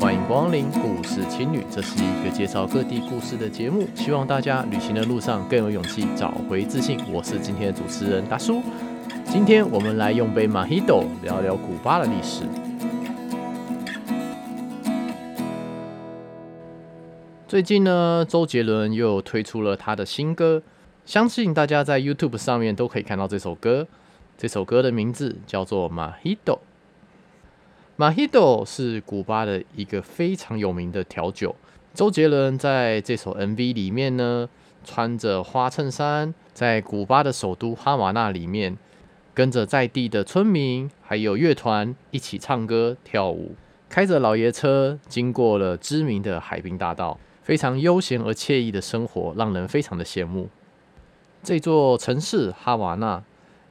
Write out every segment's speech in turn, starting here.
欢迎光临故事青旅，这是一个介绍各地故事的节目，希望大家旅行的路上更有勇气，找回自信。我是今天的主持人大叔，今天我们来用杯 Mojito 聊聊古巴的历史。最近呢，周杰伦又推出了他的新歌，相信大家在 YouTube 上面都可以看到这首歌。这首歌的名字叫做 Mojito。马哈是古巴的一个非常有名的调酒。周杰伦在这首 MV 里面呢，穿着花衬衫，在古巴的首都哈瓦那里面，跟着在地的村民还有乐团一起唱歌跳舞，开着老爷车经过了知名的海滨大道，非常悠闲而惬意的生活，让人非常的羡慕。这座城市哈瓦那。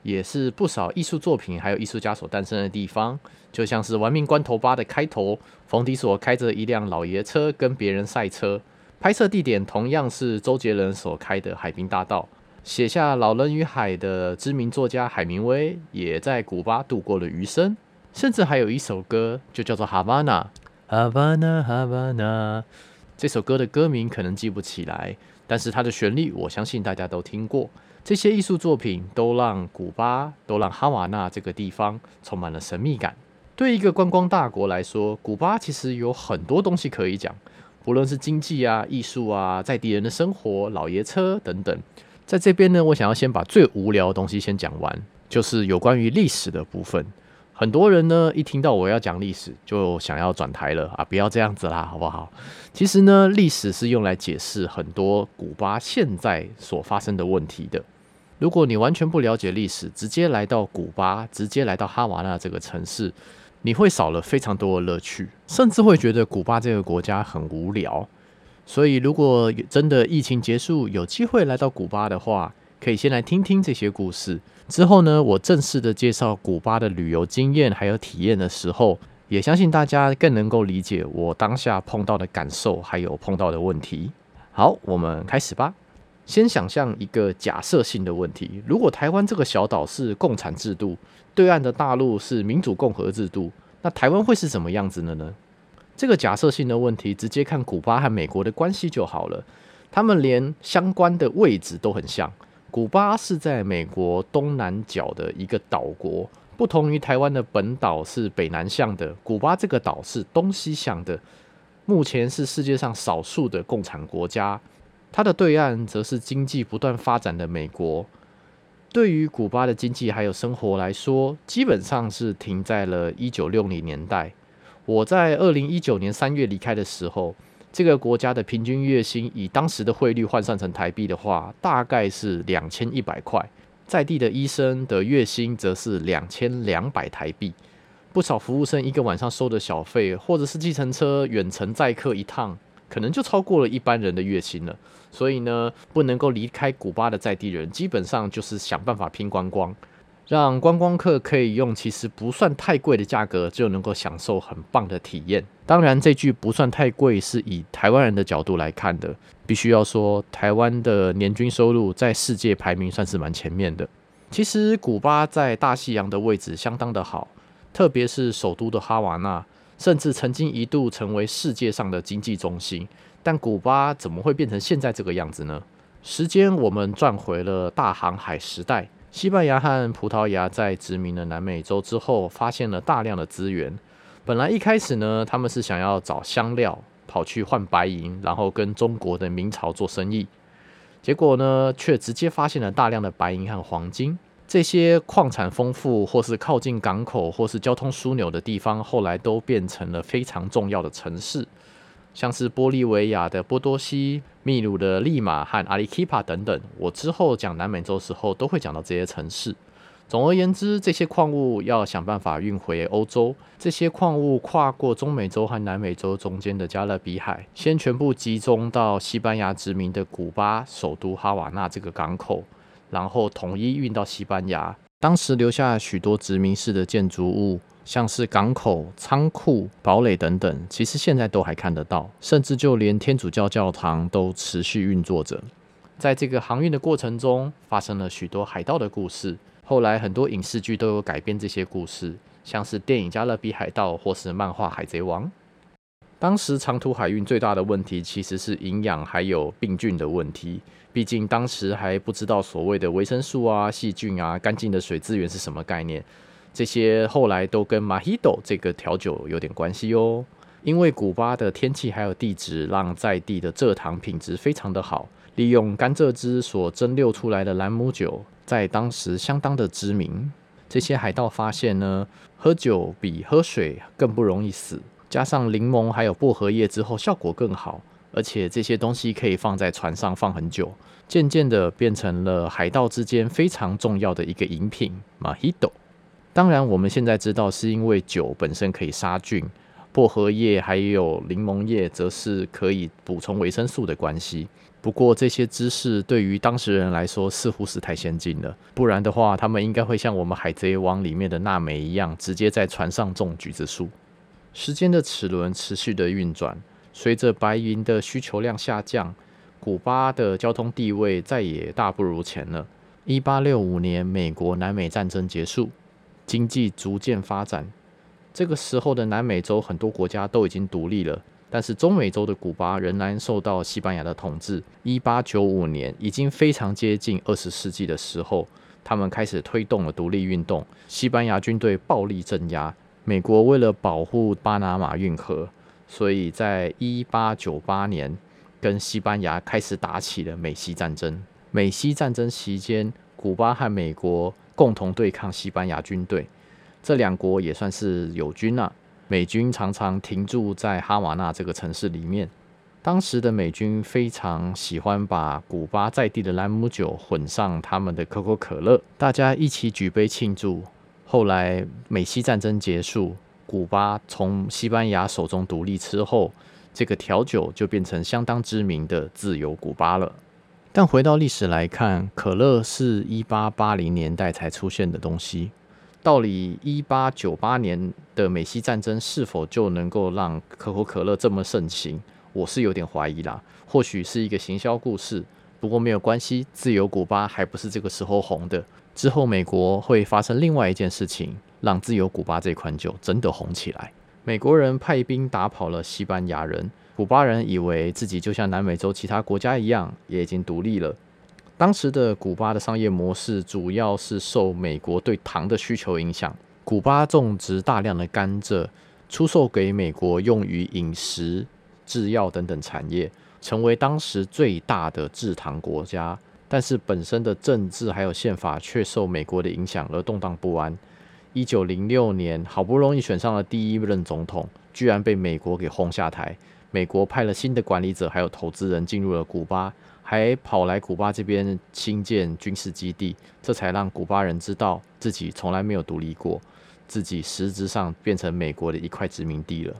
也是不少艺术作品还有艺术家所诞生的地方，就像是《玩命关头八》的开头，冯迪所开着一辆老爷车跟别人赛车。拍摄地点同样是周杰伦所开的海滨大道。写下《老人与海》的知名作家海明威也在古巴度过了余生，甚至还有一首歌就叫做《Havana》，Havana Havana。这首歌的歌名可能记不起来，但是它的旋律我相信大家都听过。这些艺术作品都让古巴，都让哈瓦那这个地方充满了神秘感。对一个观光大国来说，古巴其实有很多东西可以讲，不论是经济啊、艺术啊、在地人的生活、老爷车等等。在这边呢，我想要先把最无聊的东西先讲完，就是有关于历史的部分。很多人呢，一听到我要讲历史，就想要转台了啊！不要这样子啦，好不好？其实呢，历史是用来解释很多古巴现在所发生的问题的。如果你完全不了解历史，直接来到古巴，直接来到哈瓦那这个城市，你会少了非常多的乐趣，甚至会觉得古巴这个国家很无聊。所以，如果真的疫情结束，有机会来到古巴的话，可以先来听听这些故事。之后呢，我正式的介绍古巴的旅游经验还有体验的时候，也相信大家更能够理解我当下碰到的感受还有碰到的问题。好，我们开始吧。先想象一个假设性的问题：如果台湾这个小岛是共产制度，对岸的大陆是民主共和制度，那台湾会是什么样子的呢？这个假设性的问题，直接看古巴和美国的关系就好了。他们连相关的位置都很像。古巴是在美国东南角的一个岛国，不同于台湾的本岛是北南向的，古巴这个岛是东西向的。目前是世界上少数的共产国家，它的对岸则是经济不断发展的美国。对于古巴的经济还有生活来说，基本上是停在了一九六零年代。我在二零一九年三月离开的时候。这个国家的平均月薪以当时的汇率换算成台币的话，大概是两千一百块。在地的医生的月薪则是两千两百台币。不少服务生一个晚上收的小费，或者是计程车远程载客一趟，可能就超过了一般人的月薪了。所以呢，不能够离开古巴的在地人，基本上就是想办法拼观光。让观光客可以用其实不算太贵的价格就能够享受很棒的体验。当然，这句不算太贵是以台湾人的角度来看的。必须要说，台湾的年均收入在世界排名算是蛮前面的。其实，古巴在大西洋的位置相当的好，特别是首都的哈瓦那，甚至曾经一度成为世界上的经济中心。但古巴怎么会变成现在这个样子呢？时间我们转回了大航海时代。西班牙和葡萄牙在殖民了南美洲之后，发现了大量的资源。本来一开始呢，他们是想要找香料，跑去换白银，然后跟中国的明朝做生意。结果呢，却直接发现了大量的白银和黄金。这些矿产丰富，或是靠近港口，或是交通枢纽的地方，后来都变成了非常重要的城市。像是玻利维亚的波多西、秘鲁的利马和阿里基帕等等，我之后讲南美洲时候都会讲到这些城市。总而言之，这些矿物要想办法运回欧洲，这些矿物跨过中美洲和南美洲中间的加勒比海，先全部集中到西班牙殖民的古巴首都哈瓦那这个港口，然后统一运到西班牙。当时留下许多殖民式的建筑物。像是港口、仓库、堡垒等等，其实现在都还看得到，甚至就连天主教教堂都持续运作着。在这个航运的过程中，发生了许多海盗的故事。后来很多影视剧都有改编这些故事，像是电影《加勒比海盗》或是漫画《海贼王》。当时长途海运最大的问题其实是营养还有病菌的问题，毕竟当时还不知道所谓的维生素啊、细菌啊、干净的水资源是什么概念，这些后来都跟 Mojito 这个调酒有点关系哦。因为古巴的天气还有地质，让在地的蔗糖品质非常的好。利用甘蔗汁所蒸馏出来的兰姆酒，在当时相当的知名。这些海盗发现呢，喝酒比喝水更不容易死，加上柠檬还有薄荷叶之后，效果更好。而且这些东西可以放在船上放很久，渐渐的变成了海盗之间非常重要的一个饮品—— Mojito。当然，我们现在知道是因为酒本身可以杀菌。薄荷叶还有柠檬叶，则是可以补充维生素的关系。不过这些知识对于当时人来说似乎是太先进了，不然的话，他们应该会像我们《海贼王》里面的娜美一样，直接在船上种橘子树。时间的齿轮持续的运转，随着白银的需求量下降，古巴的交通地位再也大不如前了。一八六五年，美国南美战争结束，经济逐渐发展。这个时候的南美洲很多国家都已经独立了，但是中美洲的古巴仍然受到西班牙的统治。一八九五年，已经非常接近二十世纪的时候，他们开始推动了独立运动。西班牙军队暴力镇压，美国为了保护巴拿马运河，所以在一八九八年跟西班牙开始打起了美西战争。美西战争期间，古巴和美国共同对抗西班牙军队。这两国也算是友军了啊。美军常常停驻在哈瓦那这个城市里面。当时的美军非常喜欢把古巴在地的兰姆酒混上他们的可口可乐，大家一起举杯庆祝。后来美西战争结束，古巴从西班牙手中独立之后，这个调酒就变成相当知名的自由古巴了。但回到历史来看，可乐是一八八零年代才出现的东西。到底一八九八年的美西战争是否就能够让可口可乐这么盛行？我是有点怀疑啦。或许是一个行销故事，不过没有关系，自由古巴还不是这个时候红的。之后美国会发生另外一件事情，让自由古巴这款酒真的红起来。美国人派兵打跑了西班牙人，古巴人以为自己就像南美洲其他国家一样，也已经独立了。当时的古巴的商业模式主要是受美国对糖的需求影响。古巴种植大量的甘蔗，出售给美国用于饮食、制药等等产业，成为当时最大的制糖国家。但是本身的政治还有宪法却受美国的影响而动荡不安。一九零六年，好不容易选上了第一任总统，居然被美国给轰下台。美国派了新的管理者还有投资人进入了古巴。还跑来古巴这边兴建军事基地，这才让古巴人知道自己从来没有独立过，自己实质上变成美国的一块殖民地了。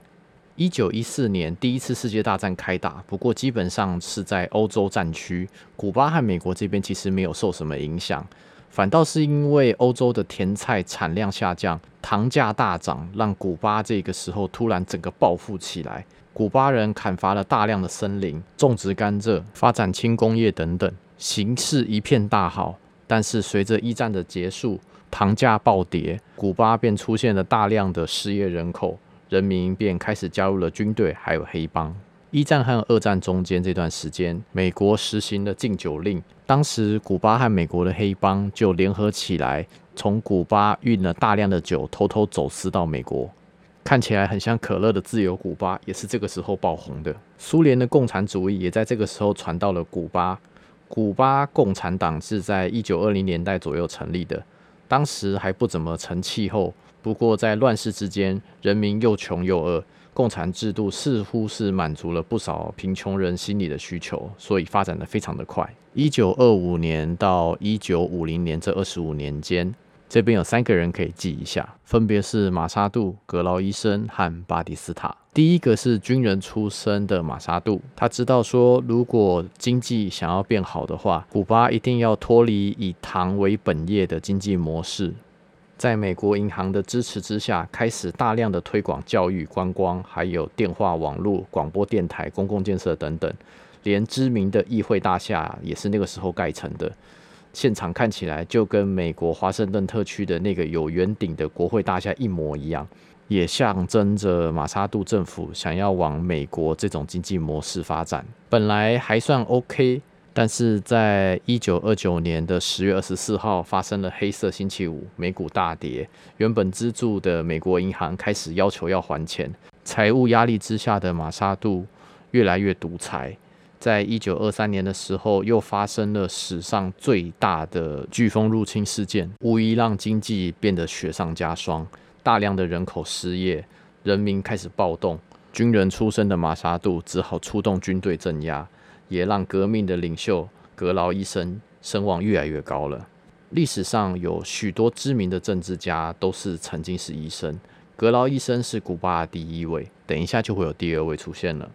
一九一四年，第一次世界大战开打，不过基本上是在欧洲战区，古巴和美国这边其实没有受什么影响，反倒是因为欧洲的甜菜产量下降，糖价大涨，让古巴这个时候突然整个暴富起来。古巴人砍伐了大量的森林，种植甘蔗，发展轻工业等等，形势一片大好。但是随着一战的结束，糖价暴跌，古巴便出现了大量的失业人口，人民便开始加入了军队，还有黑帮。一战和二战中间这段时间，美国实行了禁酒令，当时古巴和美国的黑帮就联合起来，从古巴运了大量的酒，偷偷走私到美国。看起来很像可乐的自由古巴，也是这个时候爆红的。苏联的共产主义也在这个时候传到了古巴。古巴共产党是在一九二零年代左右成立的，当时还不怎么成气候。不过在乱世之间，人民又穷又饿，共产制度似乎是满足了不少贫穷人心理的需求，所以发展得非常的快。一九二五年到一九五零年这二十五年间。这边有三个人可以记一下，分别是马沙杜、格劳医生和巴蒂斯塔。第一个是军人出身的马沙杜，他知道说，如果经济想要变好的话，古巴一定要脱离以糖为本业的经济模式。在美国银行的支持之下，开始大量的推广教育、观光，还有电话网络、广播电台、公共建设等等，连知名的议会大厦也是那个时候盖成的。现场看起来就跟美国华盛顿特区的那个有圆顶的国会大厦一模一样。也象征着马萨杜政府想要往美国这种经济模式发展。本来还算 OK，但是在一九二九年的十月二十四号发生了黑色星期五，美股大跌，原本资助的美国银行开始要求要还钱，财务压力之下的马萨杜越来越独裁。在一九二三年的时候，又发生了史上最大的飓风入侵事件，无疑让经济变得雪上加霜。大量的人口失业，人民开始暴动，军人出身的马萨杜只好出动军队镇压，也让革命的领袖格劳医生声望越来越高了。历史上有许多知名的政治家都是曾经是医生，格劳医生是古巴的第一位，等一下就会有第二位出现了。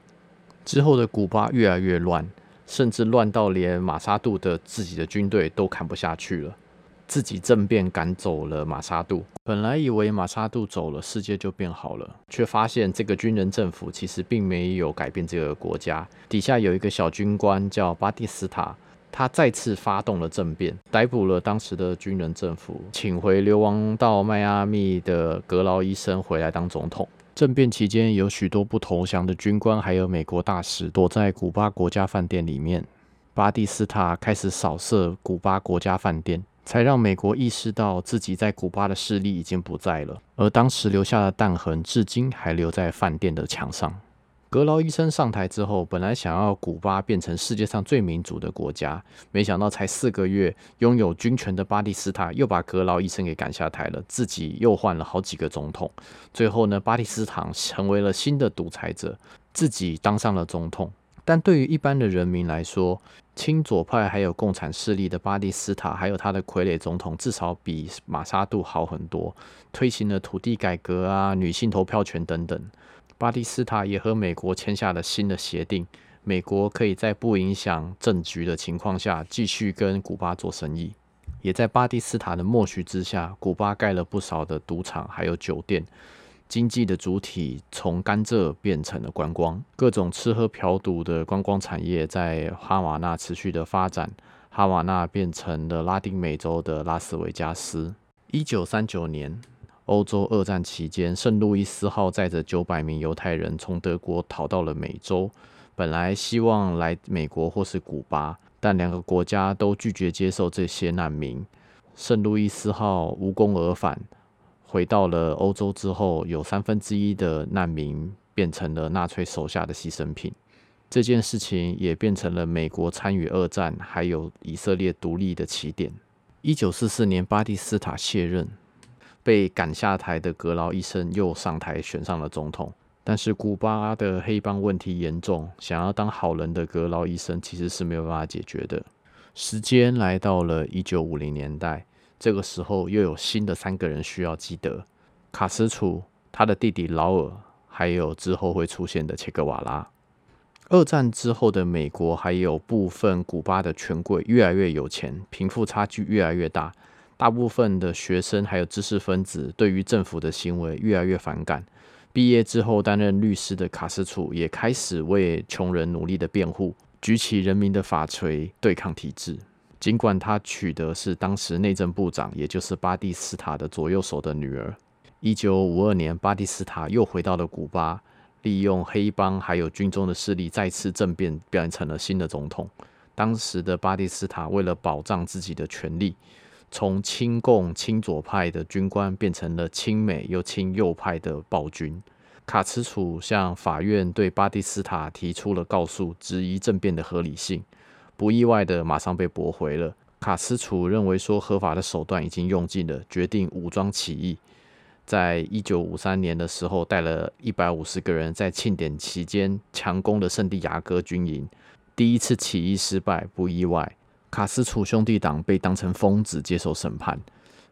之后的古巴越来越乱，甚至乱到连马萨杜的自己的军队都看不下去了，自己政变赶走了马萨杜。本来以为马萨杜走了，世界就变好了，却发现这个军人政府其实并没有改变这个国家。底下有一个小军官叫巴蒂斯塔，他再次发动了政变，逮捕了当时的军人政府，请回流亡到迈阿密的格劳医生回来当总统。政变期间，有许多不投降的军官，还有美国大使躲在古巴国家饭店里面。巴蒂斯塔开始扫射古巴国家饭店，才让美国意识到自己在古巴的势力已经不在了。而当时留下的弹痕，至今还留在饭店的墙上。格劳医生上台之后，本来想要古巴变成世界上最民主的国家，没想到才四个月，拥有军权的巴蒂斯塔又把格劳医生给赶下台了，自己又换了好几个总统。最后呢，巴蒂斯塔成为了新的独裁者，自己当上了总统。但对于一般的人民来说，亲左派还有共产势力的巴蒂斯塔，还有他的傀儡总统，至少比马萨杜好很多，推行了土地改革啊、女性投票权等等。巴蒂斯塔也和美国签下了新的协定，美国可以在不影响政局的情况下继续跟古巴做生意。也在巴蒂斯塔的默许之下，古巴盖了不少的赌场还有酒店，经济的主体从甘蔗变成了观光，各种吃喝嫖赌的观光产业在哈瓦那持续的发展，哈瓦那变成了拉丁美洲的拉斯维加斯。一九三九年。欧洲二战期间，圣路易斯号载着九百名犹太人从德国逃到了美洲，本来希望来美国或是古巴，但两个国家都拒绝接受这些难民。圣路易斯号无功而返，回到了欧洲之后，有三分之一的难民变成了纳粹手下的牺牲品。这件事情也变成了美国参与二战还有以色列独立的起点。一九四四年，巴蒂斯塔卸任。被赶下台的格劳医生又上台选上了总统，但是古巴的黑帮问题严重，想要当好人的格劳医生其实是没有办法解决的。时间来到了一九五零年代，这个时候又有新的三个人需要记得：卡斯楚、他的弟弟劳尔，还有之后会出现的切格瓦拉。二战之后的美国还有部分古巴的权贵越来越有钱，贫富差距越来越大。大部分的学生还有知识分子对于政府的行为越来越反感。毕业之后担任律师的卡斯楚也开始为穷人努力的辩护，举起人民的法锤对抗体制。尽管他娶的是当时内政部长，也就是巴蒂斯塔的左右手的女儿。一九五二年，巴蒂斯塔又回到了古巴，利用黑帮还有军中的势力再次政变，变成了新的总统。当时的巴蒂斯塔为了保障自己的权利，从亲共亲左派的军官变成了亲美又亲右派的暴君。卡斯楚向法院对巴蒂斯塔提出了告诉，质疑政变的合理性。不意外的，马上被驳回了。卡斯楚认为说合法的手段已经用尽了，决定武装起义。在一九五三年的时候，带了一百五十个人在庆典期间强攻了圣地亚哥军营。第一次起义失败，不意外。卡斯楚兄弟党被当成疯子接受审判。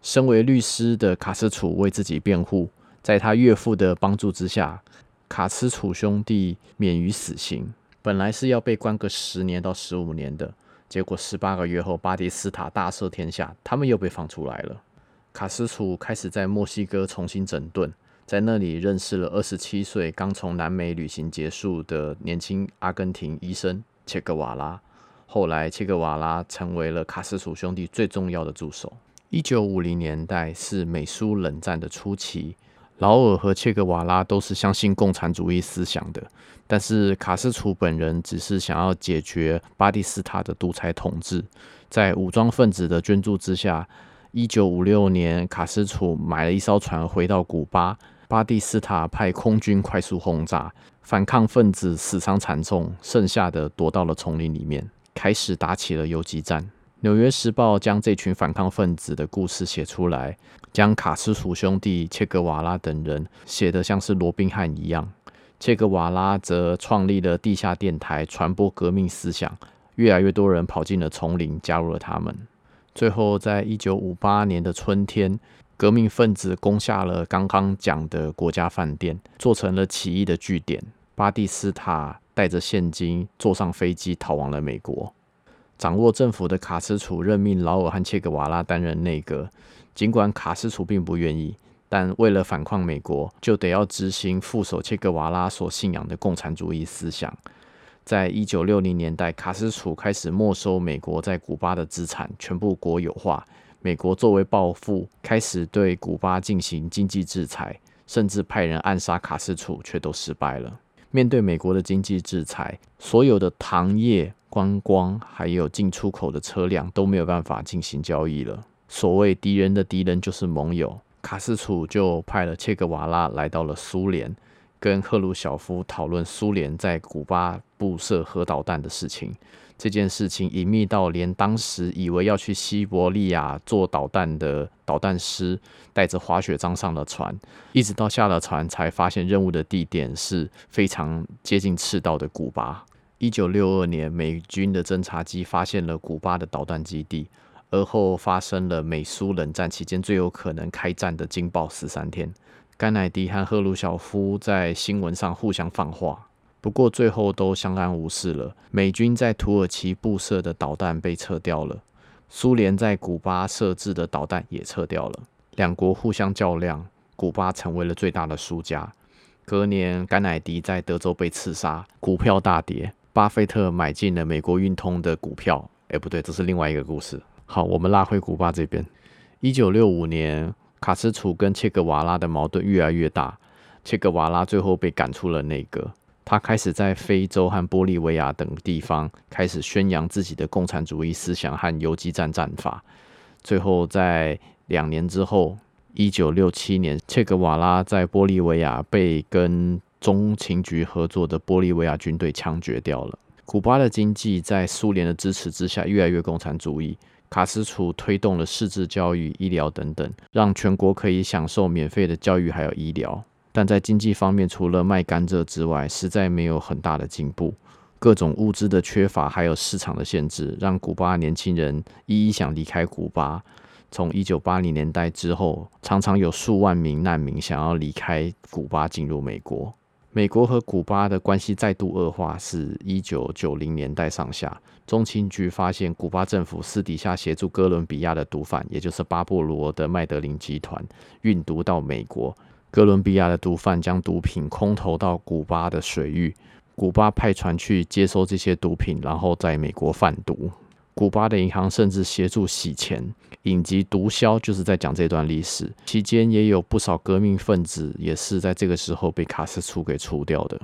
身为律师的卡斯楚为自己辩护，在他岳父的帮助之下，卡斯楚兄弟免于死刑。本来是要被关个十年到十五年的，结果十八个月后，巴蒂斯塔大赦天下，他们又被放出来了。卡斯楚开始在墨西哥重新整顿，在那里认识了二十七岁刚从南美旅行结束的年轻阿根廷医生切格瓦拉。后来，切格瓦拉成为了卡斯楚兄弟最重要的助手。一九五零年代是美苏冷战的初期，劳尔和切格瓦拉都是相信共产主义思想的，但是卡斯楚本人只是想要解决巴蒂斯塔的独裁统治。在武装分子的捐助之下，一九五六年，卡斯楚买了一艘船回到古巴，巴蒂斯塔派空军快速轰炸，反抗分子死伤惨重，剩下的躲到了丛林里面，开始打起了游击战。《纽约时报》将这群反抗分子的故事写出来，将卡斯楚兄弟、切格瓦拉等人写得像是罗宾汉一样。切格瓦拉则创立了地下电台，传播革命思想。越来越多人跑进了丛林，加入了他们。最后，在一九五八年的春天，革命分子攻下了刚刚讲的国家饭店，做成了起义的据点。巴蒂斯塔带着现金坐上飞机逃往了美国。掌握政府的卡斯楚任命劳尔和切格瓦拉担任内阁，尽管卡斯楚并不愿意，但为了反抗美国，就得要执行副手切格瓦拉所信仰的共产主义思想。在一九六零年代，卡斯楚开始没收美国在古巴的资产，全部国有化。美国作为报复，开始对古巴进行经济制裁，甚至派人暗杀卡斯楚，却都失败了。面对美国的经济制裁，所有的糖业、观光还有进出口的车辆都没有办法进行交易了。所谓敌人的敌人就是盟友，卡斯楚就派了切格瓦拉来到了苏联，跟赫鲁晓夫讨论苏联在古巴布设核导弹的事情。这件事情隐秘到连当时以为要去西伯利亚做导弹的导弹师，带着滑雪杖上了船，一直到下了船才发现任务的地点是非常接近赤道的古巴。一九六二年，美军的侦察机发现了古巴的导弹基地，而后发生了美苏冷战期间最有可能开战的惊爆十三天。甘乃迪和赫鲁晓夫在新闻上互相放话。不过最后都相安无事了。美军在土耳其布设的导弹被撤掉了，苏联在古巴设置的导弹也撤掉了。两国互相较量，古巴成为了最大的输家。隔年，甘乃迪在德州被刺杀，股票大跌。巴菲特买进了美国运通的股票。哎，不对，这是另外一个故事。好，我们拉回古巴这边。一九六五年，卡斯楚跟切格瓦拉的矛盾越来越大，切格瓦拉最后被赶出了内阁。他开始在非洲和玻利维亚等地方开始宣扬自己的共产主义思想和游击战战法。最后，在两年之后，一九六七年，切格瓦拉在玻利维亚被跟中情局合作的玻利维亚军队枪决掉了。古巴的经济在苏联的支持之下越来越共产主义。卡斯楚推动了识字教育、医疗等等，让全国可以享受免费的教育还有医疗。但在经济方面，除了卖甘蔗之外，实在没有很大的进步。各种物资的缺乏，还有市场的限制，让古巴年轻人一一想离开古巴。从一九八零年代之后，常常有数万名难民想要离开古巴进入美国。美国和古巴的关系再度恶化，是一九九零年代上下。中情局发现，古巴政府私底下协助哥伦比亚的毒贩，也就是巴布罗的麦德林集团，运毒到美国。哥伦比亚的毒贩将毒品空投到古巴的水域，古巴派船去接收这些毒品，然后在美国贩毒。古巴的银行甚至协助洗钱。影集《毒枭》就是在讲这段历史。期间也有不少革命分子也是在这个时候被卡斯楚给除掉的。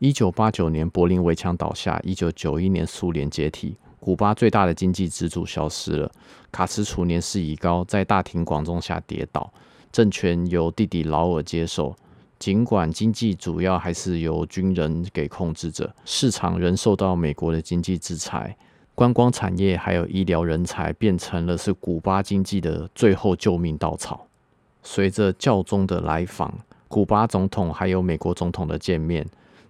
一九八九年柏林围墙倒下，一九九一年苏联解体，古巴最大的经济支柱消失了。卡斯楚年事已高，在大庭广众下跌倒。政权由弟弟劳尔接手，尽管经济主要还是由军人给控制着，市场仍受到美国的经济制裁，观光产业还有医疗人才变成了是古巴经济的最后救命稻草。随着教宗的来访，古巴总统还有美国总统的见面，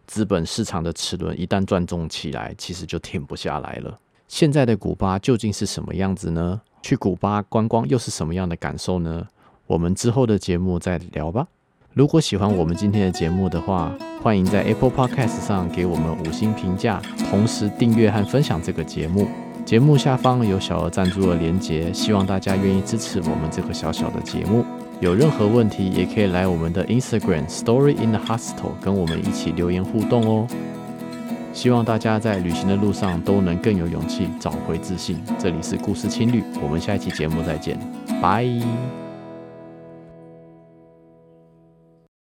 资本市场的齿轮一旦转动起来，其实就停不下来了。现在的古巴究竟是什么样子呢？去古巴观光又是什么样的感受呢？我们之后的节目再聊吧。如果喜欢我们今天的节目的话，欢迎在 Apple Podcast 上给我们五星评价，同时订阅和分享这个节目。节目下方有小额赞助的连结，希望大家愿意支持我们这个小小的节目。有任何问题，也可以来我们的 Instagram Story in the Hostel 跟我们一起留言互动哦。希望大家在旅行的路上都能更有勇气，找回自信。这里是故事青旅，我们下一期节目再见，拜。